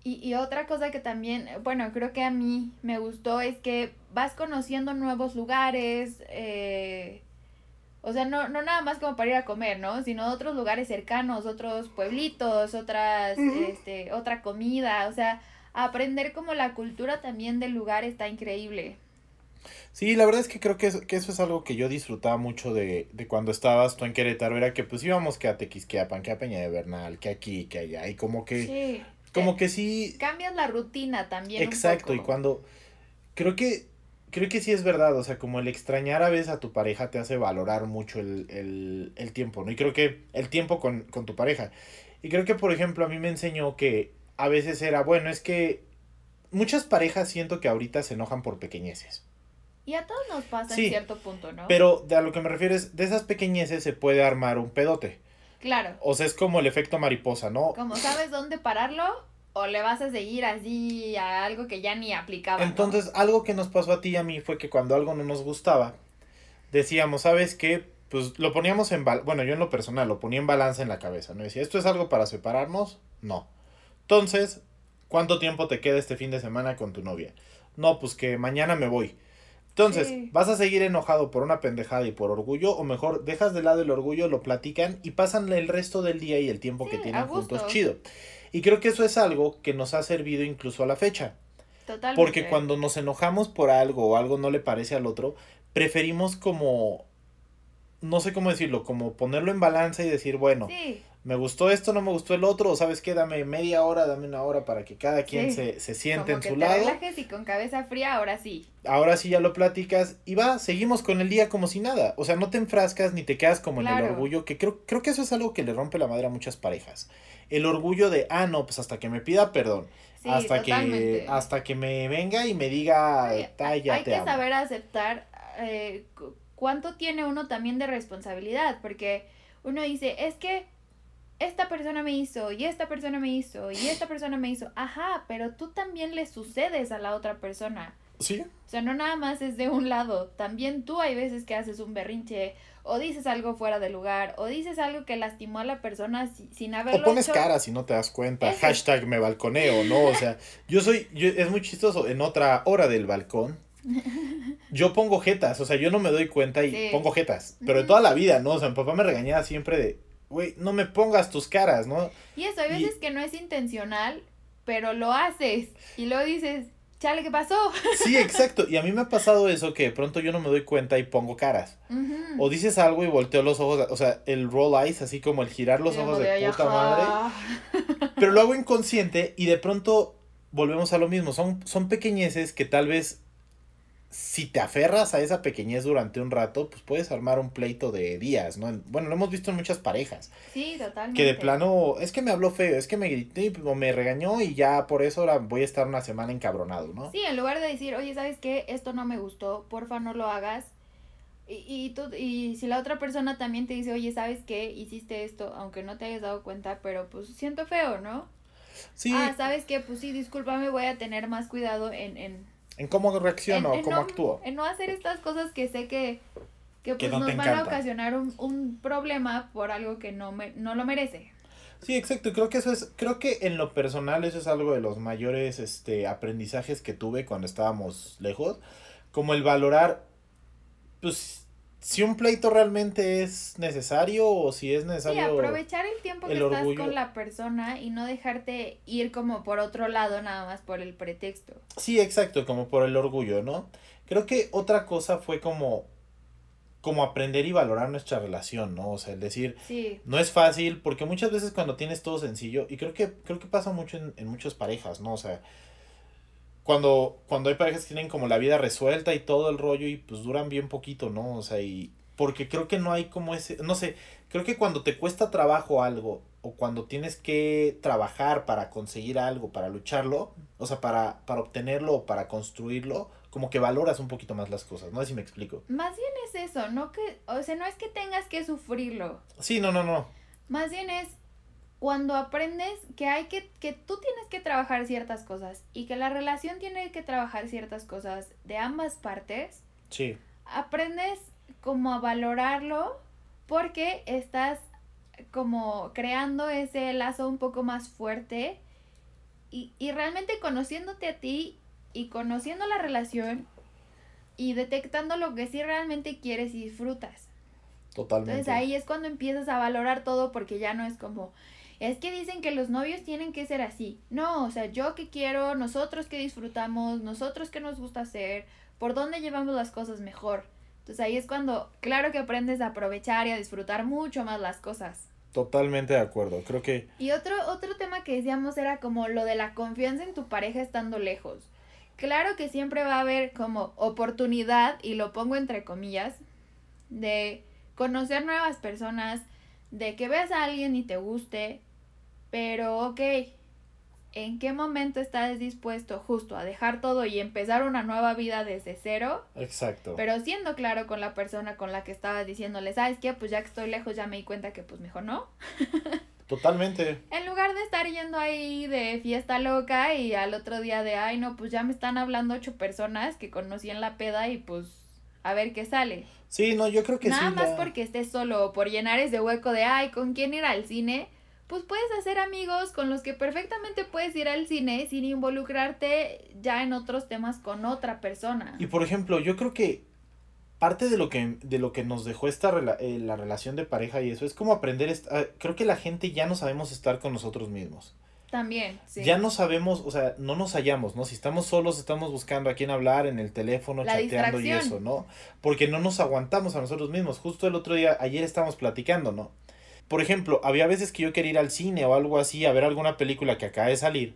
[SPEAKER 1] y, y otra cosa que también, bueno, creo que a mí me gustó es que vas conociendo nuevos lugares, eh, o sea, no, no nada más como para ir a comer, ¿no? Sino otros lugares cercanos, otros pueblitos, otras, este, otra comida, o sea, aprender como la cultura también del lugar está increíble.
[SPEAKER 2] Sí, la verdad es que creo que, que eso es algo que yo disfrutaba mucho de, de, cuando estabas tú en Querétaro, era que pues íbamos que a Tequisquiapan, que a Peña de Bernal, que aquí, que allá, y como que... Sí. Como que sí...
[SPEAKER 1] Cambias la rutina también.
[SPEAKER 2] Exacto, y cuando... Creo que creo que sí es verdad, o sea, como el extrañar a veces a tu pareja te hace valorar mucho el, tiempo, ¿no? Y creo que el tiempo con, con, tu pareja. Y creo que, por ejemplo, a mí me enseñó que a veces era, bueno, es que muchas parejas siento que ahorita se enojan por pequeñeces.
[SPEAKER 1] Y a todos nos pasa en cierto punto, ¿no?
[SPEAKER 2] Pero de a lo que me refiero es, de esas pequeñeces se puede armar un pedote. Claro. O sea, es como el efecto mariposa, ¿no?
[SPEAKER 1] Como sabes dónde pararlo, o le vas a seguir así a algo que ya ni aplicaba.
[SPEAKER 2] Entonces, algo que nos pasó a ti y a mí fue que cuando algo no nos gustaba, decíamos, ¿sabes qué? Pues lo poníamos en, bueno, yo en lo personal lo ponía en balanza en la cabeza, ¿no? Decía, ¿esto es algo para separarnos? No. Entonces, ¿cuánto tiempo te queda este fin de semana con tu novia? No, pues que mañana me voy. Entonces, ¿vas a seguir enojado por una pendejada y por orgullo? O mejor, dejas de lado el orgullo, lo platican y pasan el resto del día y el tiempo que tienen juntos chido. Y creo que eso es algo que nos ha servido incluso a la fecha. Totalmente. Porque cuando nos enojamos por algo o algo no le parece al otro, preferimos como, no sé cómo decirlo, como ponerlo en balanza y decir, bueno, me gustó esto, no me gustó el otro, o sabes qué, dame media hora, dame una hora para que cada quien se, se siente en su te lado.
[SPEAKER 1] relajes y con cabeza fría, ahora sí.
[SPEAKER 2] Ahora sí ya lo platicas y va, seguimos con el día como si nada. O sea, no te enfrascas ni te quedas como en el orgullo, que creo, creo que eso es algo que le rompe la madre a muchas parejas el orgullo de, ah, no, pues hasta que me pida perdón. hasta que hasta que me venga y me diga,
[SPEAKER 1] hay, hay que saber aceptar eh, cuánto tiene uno también de responsabilidad, porque uno dice, es que esta persona me hizo, y esta persona me hizo, y esta persona me hizo, ajá, pero tú también le sucedes a la otra persona. Sí. O sea, no nada más es de un lado, también tú hay veces que haces un berrinche o dices algo fuera de lugar, o dices algo que lastimó a la persona sin haberlo
[SPEAKER 2] O pones cara si no te das cuenta, hashtag me balconeo, ¿no? O sea, yo soy, yo, es muy chistoso, en otra hora del balcón, yo pongo jetas, o sea, yo no me doy cuenta y pongo jetas, pero de toda la vida, ¿no? O sea, mi papá me regañaba siempre de, güey, no me pongas tus caras, ¿no?
[SPEAKER 1] Y eso, hay veces que no es intencional, pero lo haces y luego dices, chale, ¿qué pasó?
[SPEAKER 2] Sí, exacto. Y a mí me ha pasado eso que de pronto yo no me doy cuenta y pongo caras. O dices algo y volteo los ojos, o sea, el roll eyes, así como el girar los ojos de puta madre. Pero lo hago inconsciente y de pronto volvemos a lo mismo. Son, son pequeñeces que tal vez si te aferras a esa pequeñez durante un rato, pues puedes armar un pleito de días, ¿no? Bueno, lo hemos visto en muchas parejas.
[SPEAKER 1] Sí, totalmente.
[SPEAKER 2] Que de plano, es que me habló feo, es que me gritó o me regañó y ya por eso ahora voy a estar una semana encabronado, ¿no?
[SPEAKER 1] Sí, en lugar de decir, oye, ¿sabes qué? Esto no me gustó, porfa no lo hagas. Y, y, tú, y si la otra persona también te dice, oye, ¿sabes qué? Hiciste esto, aunque no te hayas dado cuenta, pero pues siento feo, ¿no? Sí. Ah, ¿sabes qué? Pues sí, discúlpame, voy a tener más cuidado en, en
[SPEAKER 2] en cómo reacciono, cómo actúo.
[SPEAKER 1] En no hacer estas cosas que sé que, que pues nos van a ocasionar un, un, problema por algo que no, me, no lo merece.
[SPEAKER 2] Sí, exacto. Creo que eso es, creo que en lo personal eso es algo de los mayores este, aprendizajes que tuve cuando estábamos lejos. Como el valorar, pues, si un pleito realmente es necesario o si es necesario.
[SPEAKER 1] Sí, aprovechar el tiempo que estás con la persona y no dejarte ir como por otro lado nada más por el pretexto.
[SPEAKER 2] Sí, exacto, como por el orgullo, ¿no? Creo que otra cosa fue como como aprender y valorar nuestra relación, ¿no? O sea, el decir, no es fácil, porque muchas veces cuando tienes todo sencillo, y creo que, creo que pasa mucho en, en muchas parejas, ¿no? O sea, cuando, cuando hay parejas que tienen como la vida resuelta y todo el rollo y pues duran bien poquito, ¿no? O sea, y porque creo que no hay como ese, no sé, creo que cuando te cuesta trabajo algo o cuando tienes que trabajar para conseguir algo, para lucharlo, o sea, para, para obtenerlo o para construirlo, como que valoras un poquito más las cosas, no sé si me explico.
[SPEAKER 1] Más bien es eso, no que, o sea, no es que tengas que sufrirlo.
[SPEAKER 2] Sí, no, no, no.
[SPEAKER 1] Más bien es cuando aprendes que hay que, que tú tienes que trabajar ciertas cosas y que la relación tiene que trabajar ciertas cosas de ambas partes. Sí. Aprendes como a valorarlo porque estás como creando ese lazo un poco más fuerte y, y realmente conociéndote a ti y conociendo la relación y detectando lo que sí realmente quieres y disfrutas. Totalmente. Entonces ahí es cuando empiezas a valorar todo porque ya no es como, es que dicen que los novios tienen que ser así. No, o sea, yo que quiero, nosotros que disfrutamos, nosotros que nos gusta hacer, por dónde llevamos las cosas mejor. Entonces ahí es cuando, claro que aprendes a aprovechar y a disfrutar mucho más las cosas.
[SPEAKER 2] Totalmente de acuerdo, creo que...
[SPEAKER 1] Y otro, otro tema que decíamos era como lo de la confianza en tu pareja estando lejos. Claro que siempre va a haber como oportunidad, y lo pongo entre comillas, de conocer nuevas personas, de que veas a alguien y te guste, pero ok, ¿en qué momento estás dispuesto justo a dejar todo y empezar una nueva vida desde cero? Exacto. Pero siendo claro con la persona con la que estabas diciéndole, ¿sabes qué? Pues ya que estoy lejos ya me di cuenta que pues mejor no.
[SPEAKER 2] Totalmente.
[SPEAKER 1] En lugar de estar yendo ahí de fiesta loca y al otro día de, ay, no, pues ya me están hablando ocho personas que conocí en la peda y pues a ver qué sale.
[SPEAKER 2] Sí, no, yo creo que
[SPEAKER 1] Nada más porque estés solo o por llenar ese hueco de, ay, ¿con quién ir al cine? Pues puedes hacer amigos con los que perfectamente puedes ir al cine sin involucrarte ya en otros temas con otra persona.
[SPEAKER 2] Y por ejemplo, yo creo que parte de lo que, de lo que nos dejó esta eh, la relación de pareja y eso es como aprender, ah, creo que la gente ya no sabemos estar con nosotros mismos.
[SPEAKER 1] También, sí.
[SPEAKER 2] Ya no sabemos, o sea, no nos hallamos, ¿no? Si estamos solos, estamos buscando a quién hablar en el teléfono, chateando y eso, ¿no? Porque no nos aguantamos a nosotros mismos. Justo el otro día, ayer estábamos platicando, ¿no? Por ejemplo, había veces que yo quería ir al cine o algo así, a ver alguna película que acaba de salir.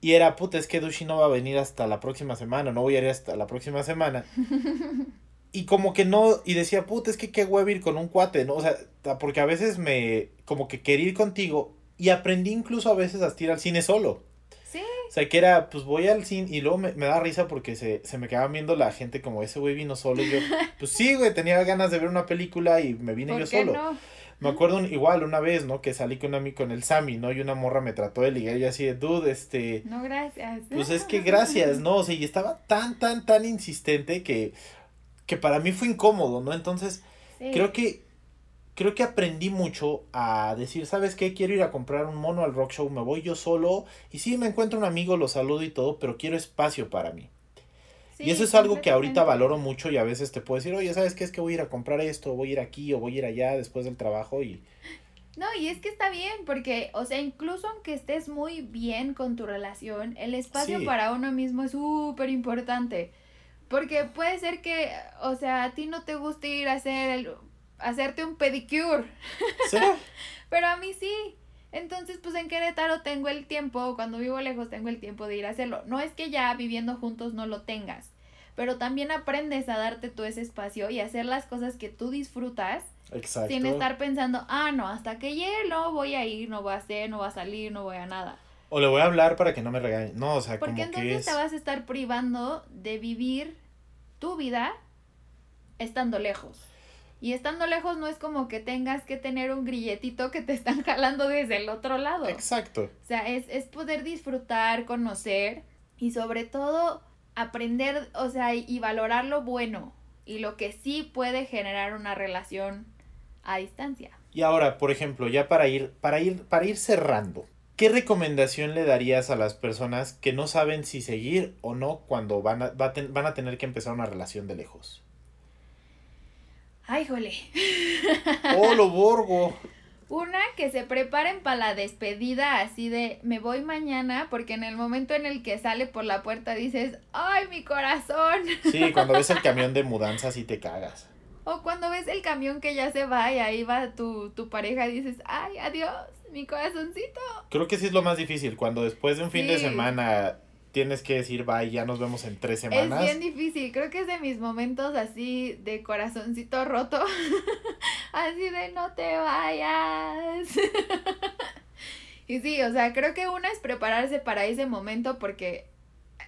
[SPEAKER 2] Y era, puta, es que Dushi no va a venir hasta la próxima semana, no voy a ir hasta la próxima semana. y como que no, y decía, puta, es que qué huevo ir con un cuate, ¿no? O sea, porque a veces me, como que quería ir contigo y aprendí incluso a veces a ir al cine solo. Sí. O sea, que era, pues voy al cine y luego me, da risa porque se, se me quedaban viendo la gente como ese güey vino solo y yo, pues sí, güey, tenía ganas de ver una película y me vine yo solo. No? Me acuerdo igual una vez, ¿no? Que salí con, con el Sammy, ¿no? Y una morra me trató de ligar y así de, dude, este...
[SPEAKER 1] No, gracias.
[SPEAKER 2] Pues es que gracias, ¿no? O sea, y estaba tan, tan, tan insistente que que para mí fue incómodo, ¿no? Entonces, creo que creo que aprendí mucho a decir, ¿sabes qué? Quiero ir a comprar un mono al rock show, me voy yo solo y sí me encuentro un amigo, lo saludo y todo, pero quiero espacio para mí. Y eso es algo que ahorita valoro mucho y a veces te puedo decir, oye, ¿sabes qué? Es que voy a ir a comprar esto, voy a ir aquí o voy a ir allá después del trabajo y...
[SPEAKER 1] No, y es que está bien, porque, o sea, incluso aunque estés muy bien con tu relación, el espacio para uno mismo es súper importante. Porque puede ser que, o sea, a ti no te guste ir a hacer el, hacerte un pedicure. ¿Sí? Pero a mí sí. Entonces, pues en Querétaro tengo el tiempo, cuando vivo lejos tengo el tiempo de ir a hacerlo. No es que ya viviendo juntos no lo tengas, pero también aprendes a darte tú ese espacio y hacer las cosas que tú disfrutas. Exacto. Sin estar pensando, ah, no, hasta que llegue no voy a ir, no voy a hacer, no voy a salir, no voy a nada.
[SPEAKER 2] O le voy a hablar para que no me regañe. No, o sea,
[SPEAKER 1] Porque entonces te vas a estar privando de vivir tu vida estando lejos. Y estando lejos no es como que tengas que tener un grilletito que te están jalando desde el otro lado. Exacto. O sea, es, es poder disfrutar, conocer y sobre todo aprender, o sea, y valorar lo bueno. y lo que sí puede generar una relación a distancia.
[SPEAKER 2] Y ahora, por ejemplo, ya para ir, para ir, para ir cerrando, ¿qué recomendación le darías a las personas que no saben si seguir o no cuando van a, van a tener que empezar una relación de lejos?
[SPEAKER 1] ¡Ay, jole!
[SPEAKER 2] ¡Oh, lo borgo!
[SPEAKER 1] Una, que se preparen para la despedida así de me voy mañana, porque en el momento en el que sale por la puerta dices, ¡ay, mi corazón!
[SPEAKER 2] Sí, cuando ves el camión de mudanzas y te cagas.
[SPEAKER 1] O cuando ves el camión que ya se va y ahí va tu, tu pareja y dices, ¡ay, adiós, mi corazoncito!
[SPEAKER 2] Creo que sí es lo más difícil, cuando después de un fin de semana tienes que decir bye, ya nos vemos en tres semanas.
[SPEAKER 1] Es bien difícil, creo que es de mis momentos así de corazoncito roto, así de no te vayas. y sí, o sea, creo que una es prepararse para ese momento porque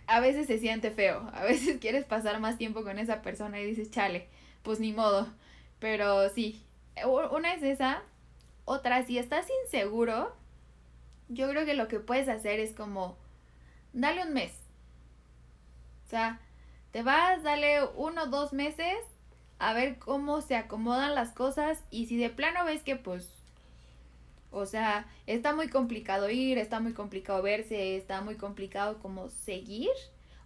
[SPEAKER 1] a veces se siente feo, a veces quieres pasar más tiempo con esa persona y dices, chale, pues ni modo, pero sí, una es esa, otra, si estás inseguro, yo creo que lo que puedes hacer es como dale un mes. O sea, te vas, dale uno o dos meses a ver cómo se acomodan las cosas y si de plano ves que pues, o sea, está muy complicado ir, está muy complicado verse, está muy complicado como seguir,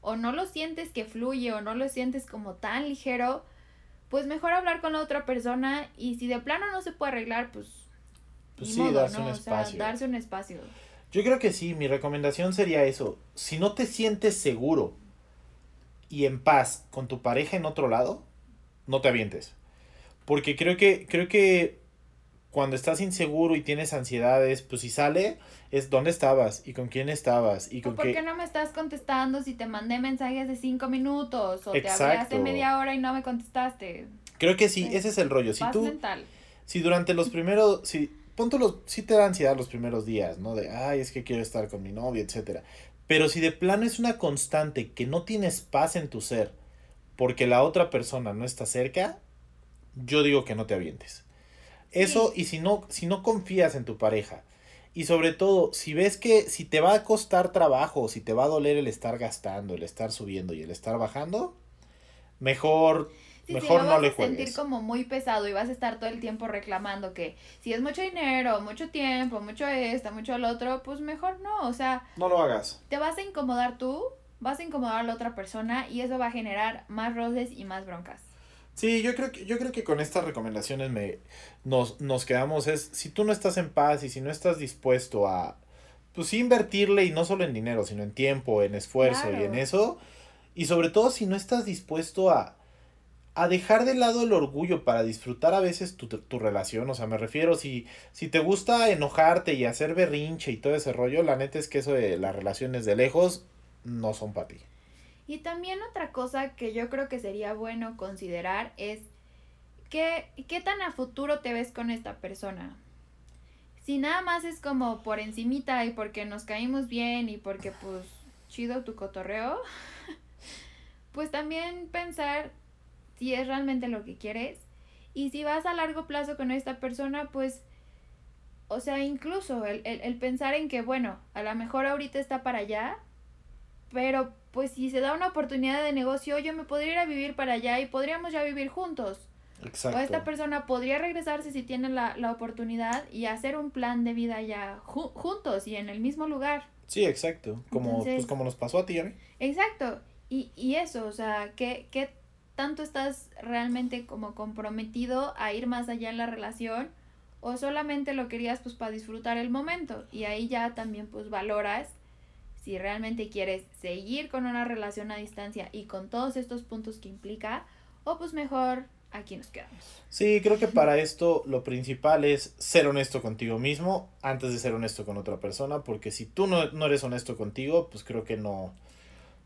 [SPEAKER 1] o no lo sientes que fluye o no lo sientes como tan ligero, pues mejor hablar con la otra persona y si de plano no se puede arreglar, pues...
[SPEAKER 2] Pues sí, darse un espacio.
[SPEAKER 1] darse un espacio.
[SPEAKER 2] Yo creo que sí, mi recomendación sería eso. Si no te sientes seguro y en paz con tu pareja en otro lado, no te avientes. Porque creo que, creo que cuando estás inseguro y tienes ansiedades, pues si sale, es dónde estabas y con quién estabas y con
[SPEAKER 1] ¿Por qué... no me estás contestando si te mandé mensajes de cinco minutos o te hablé hace media hora y no me contestaste?
[SPEAKER 2] Creo que sí, ese es el rollo. Si tú, mental. si durante los primeros, si punto los, sí te da ansiedad los primeros días, ¿no? De, ay, es que quiero estar con mi novia, etcétera. Pero si de plano es una constante que no tienes paz en tu ser porque la otra persona no está cerca, yo digo que no te avientes. Eso, y si no, si no confías en tu pareja, y sobre todo, si ves que si te va a costar trabajo, si te va a doler el estar gastando, el estar subiendo y el estar bajando, mejor Mejor no, le juegues.
[SPEAKER 1] Vas a sentir como muy pesado y vas a estar todo el tiempo reclamando que si es mucho dinero, mucho tiempo, mucho esto, mucho el otro, pues mejor no, o sea,
[SPEAKER 2] no lo hagas.
[SPEAKER 1] Te vas a incomodar tú, vas a incomodar a la otra persona y eso va a generar más roces y más broncas.
[SPEAKER 2] Sí, yo creo que yo creo que con estas recomendaciones me nos nos quedamos es si tú no estás en paz y si no estás dispuesto a pues sí invertirle y no solo en dinero, sino en tiempo, en esfuerzo y en eso y sobre todo si no estás dispuesto a a dejar de lado el orgullo para disfrutar a veces tu, tu, relación. O sea, me refiero, si, si te gusta enojarte y hacer berrinche y todo ese rollo, la neta es que eso de las relaciones de lejos no son para ti.
[SPEAKER 1] Y también otra cosa que yo creo que sería bueno considerar es que, qué tan a futuro te ves con esta persona. Si nada más es como por encimita y porque nos caímos bien y porque pues chido tu cotorreo, pues también pensar si es realmente lo que quieres. Y si vas a largo plazo con esta persona, pues, o sea, incluso el, el, pensar en que, bueno, a lo mejor ahorita está para allá, pero pues si se da una oportunidad de negocio, yo me podría ir a vivir para allá y podríamos ya vivir juntos. Exacto. O esta persona podría regresarse si tiene la, la oportunidad y hacer un plan de vida ya juntos y en el mismo lugar.
[SPEAKER 2] Sí, exacto. Como, pues, como nos pasó a ti.
[SPEAKER 1] Exacto. Y, y eso, o sea, ¿qué, qué tanto estás realmente como comprometido a ir más allá en la relación o solamente lo querías pues para disfrutar el momento y ahí ya también pues valoras si realmente quieres seguir con una relación a distancia y con todos estos puntos que implica o pues mejor aquí nos quedamos.
[SPEAKER 2] Sí, creo que para esto lo principal es ser honesto contigo mismo antes de ser honesto con otra persona porque si tú no, no eres honesto contigo pues creo que no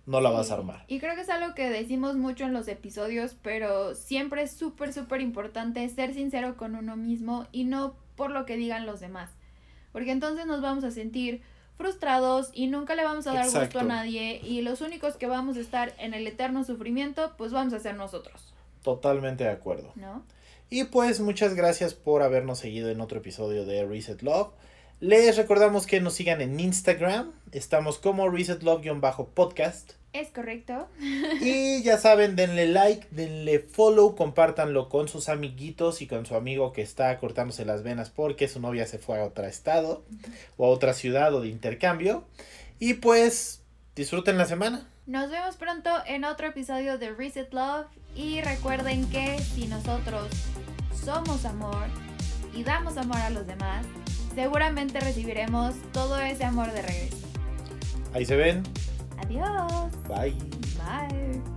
[SPEAKER 2] no la vas a armar.
[SPEAKER 1] Y creo que es algo que decimos mucho en los episodios, pero siempre es súper, súper importante ser sincero con uno mismo y no por lo que digan los demás. Porque entonces nos vamos a sentir frustrados y nunca le vamos a dar gusto a nadie y los únicos que vamos a estar en el eterno sufrimiento, pues vamos a ser nosotros.
[SPEAKER 2] Totalmente de acuerdo. ¿No? Y pues muchas gracias por habernos seguido en otro episodio de Reset Love. Les recordamos que nos sigan en Instagram. Estamos como Reset Love-podcast.
[SPEAKER 1] Es correcto.
[SPEAKER 2] Y ya saben, denle like, denle follow, compártanlo con sus amiguitos y con su amigo que está cortándose las venas porque su novia se fue a otro estado o a otra ciudad o de intercambio. Y pues disfruten la semana.
[SPEAKER 1] Nos vemos pronto en otro episodio de Reset Love y recuerden que si nosotros somos amor y damos amor a los demás, seguramente recibiremos todo ese amor de regreso.
[SPEAKER 2] Ahí se ven.
[SPEAKER 1] Adiós.
[SPEAKER 2] Bye.
[SPEAKER 1] Bye.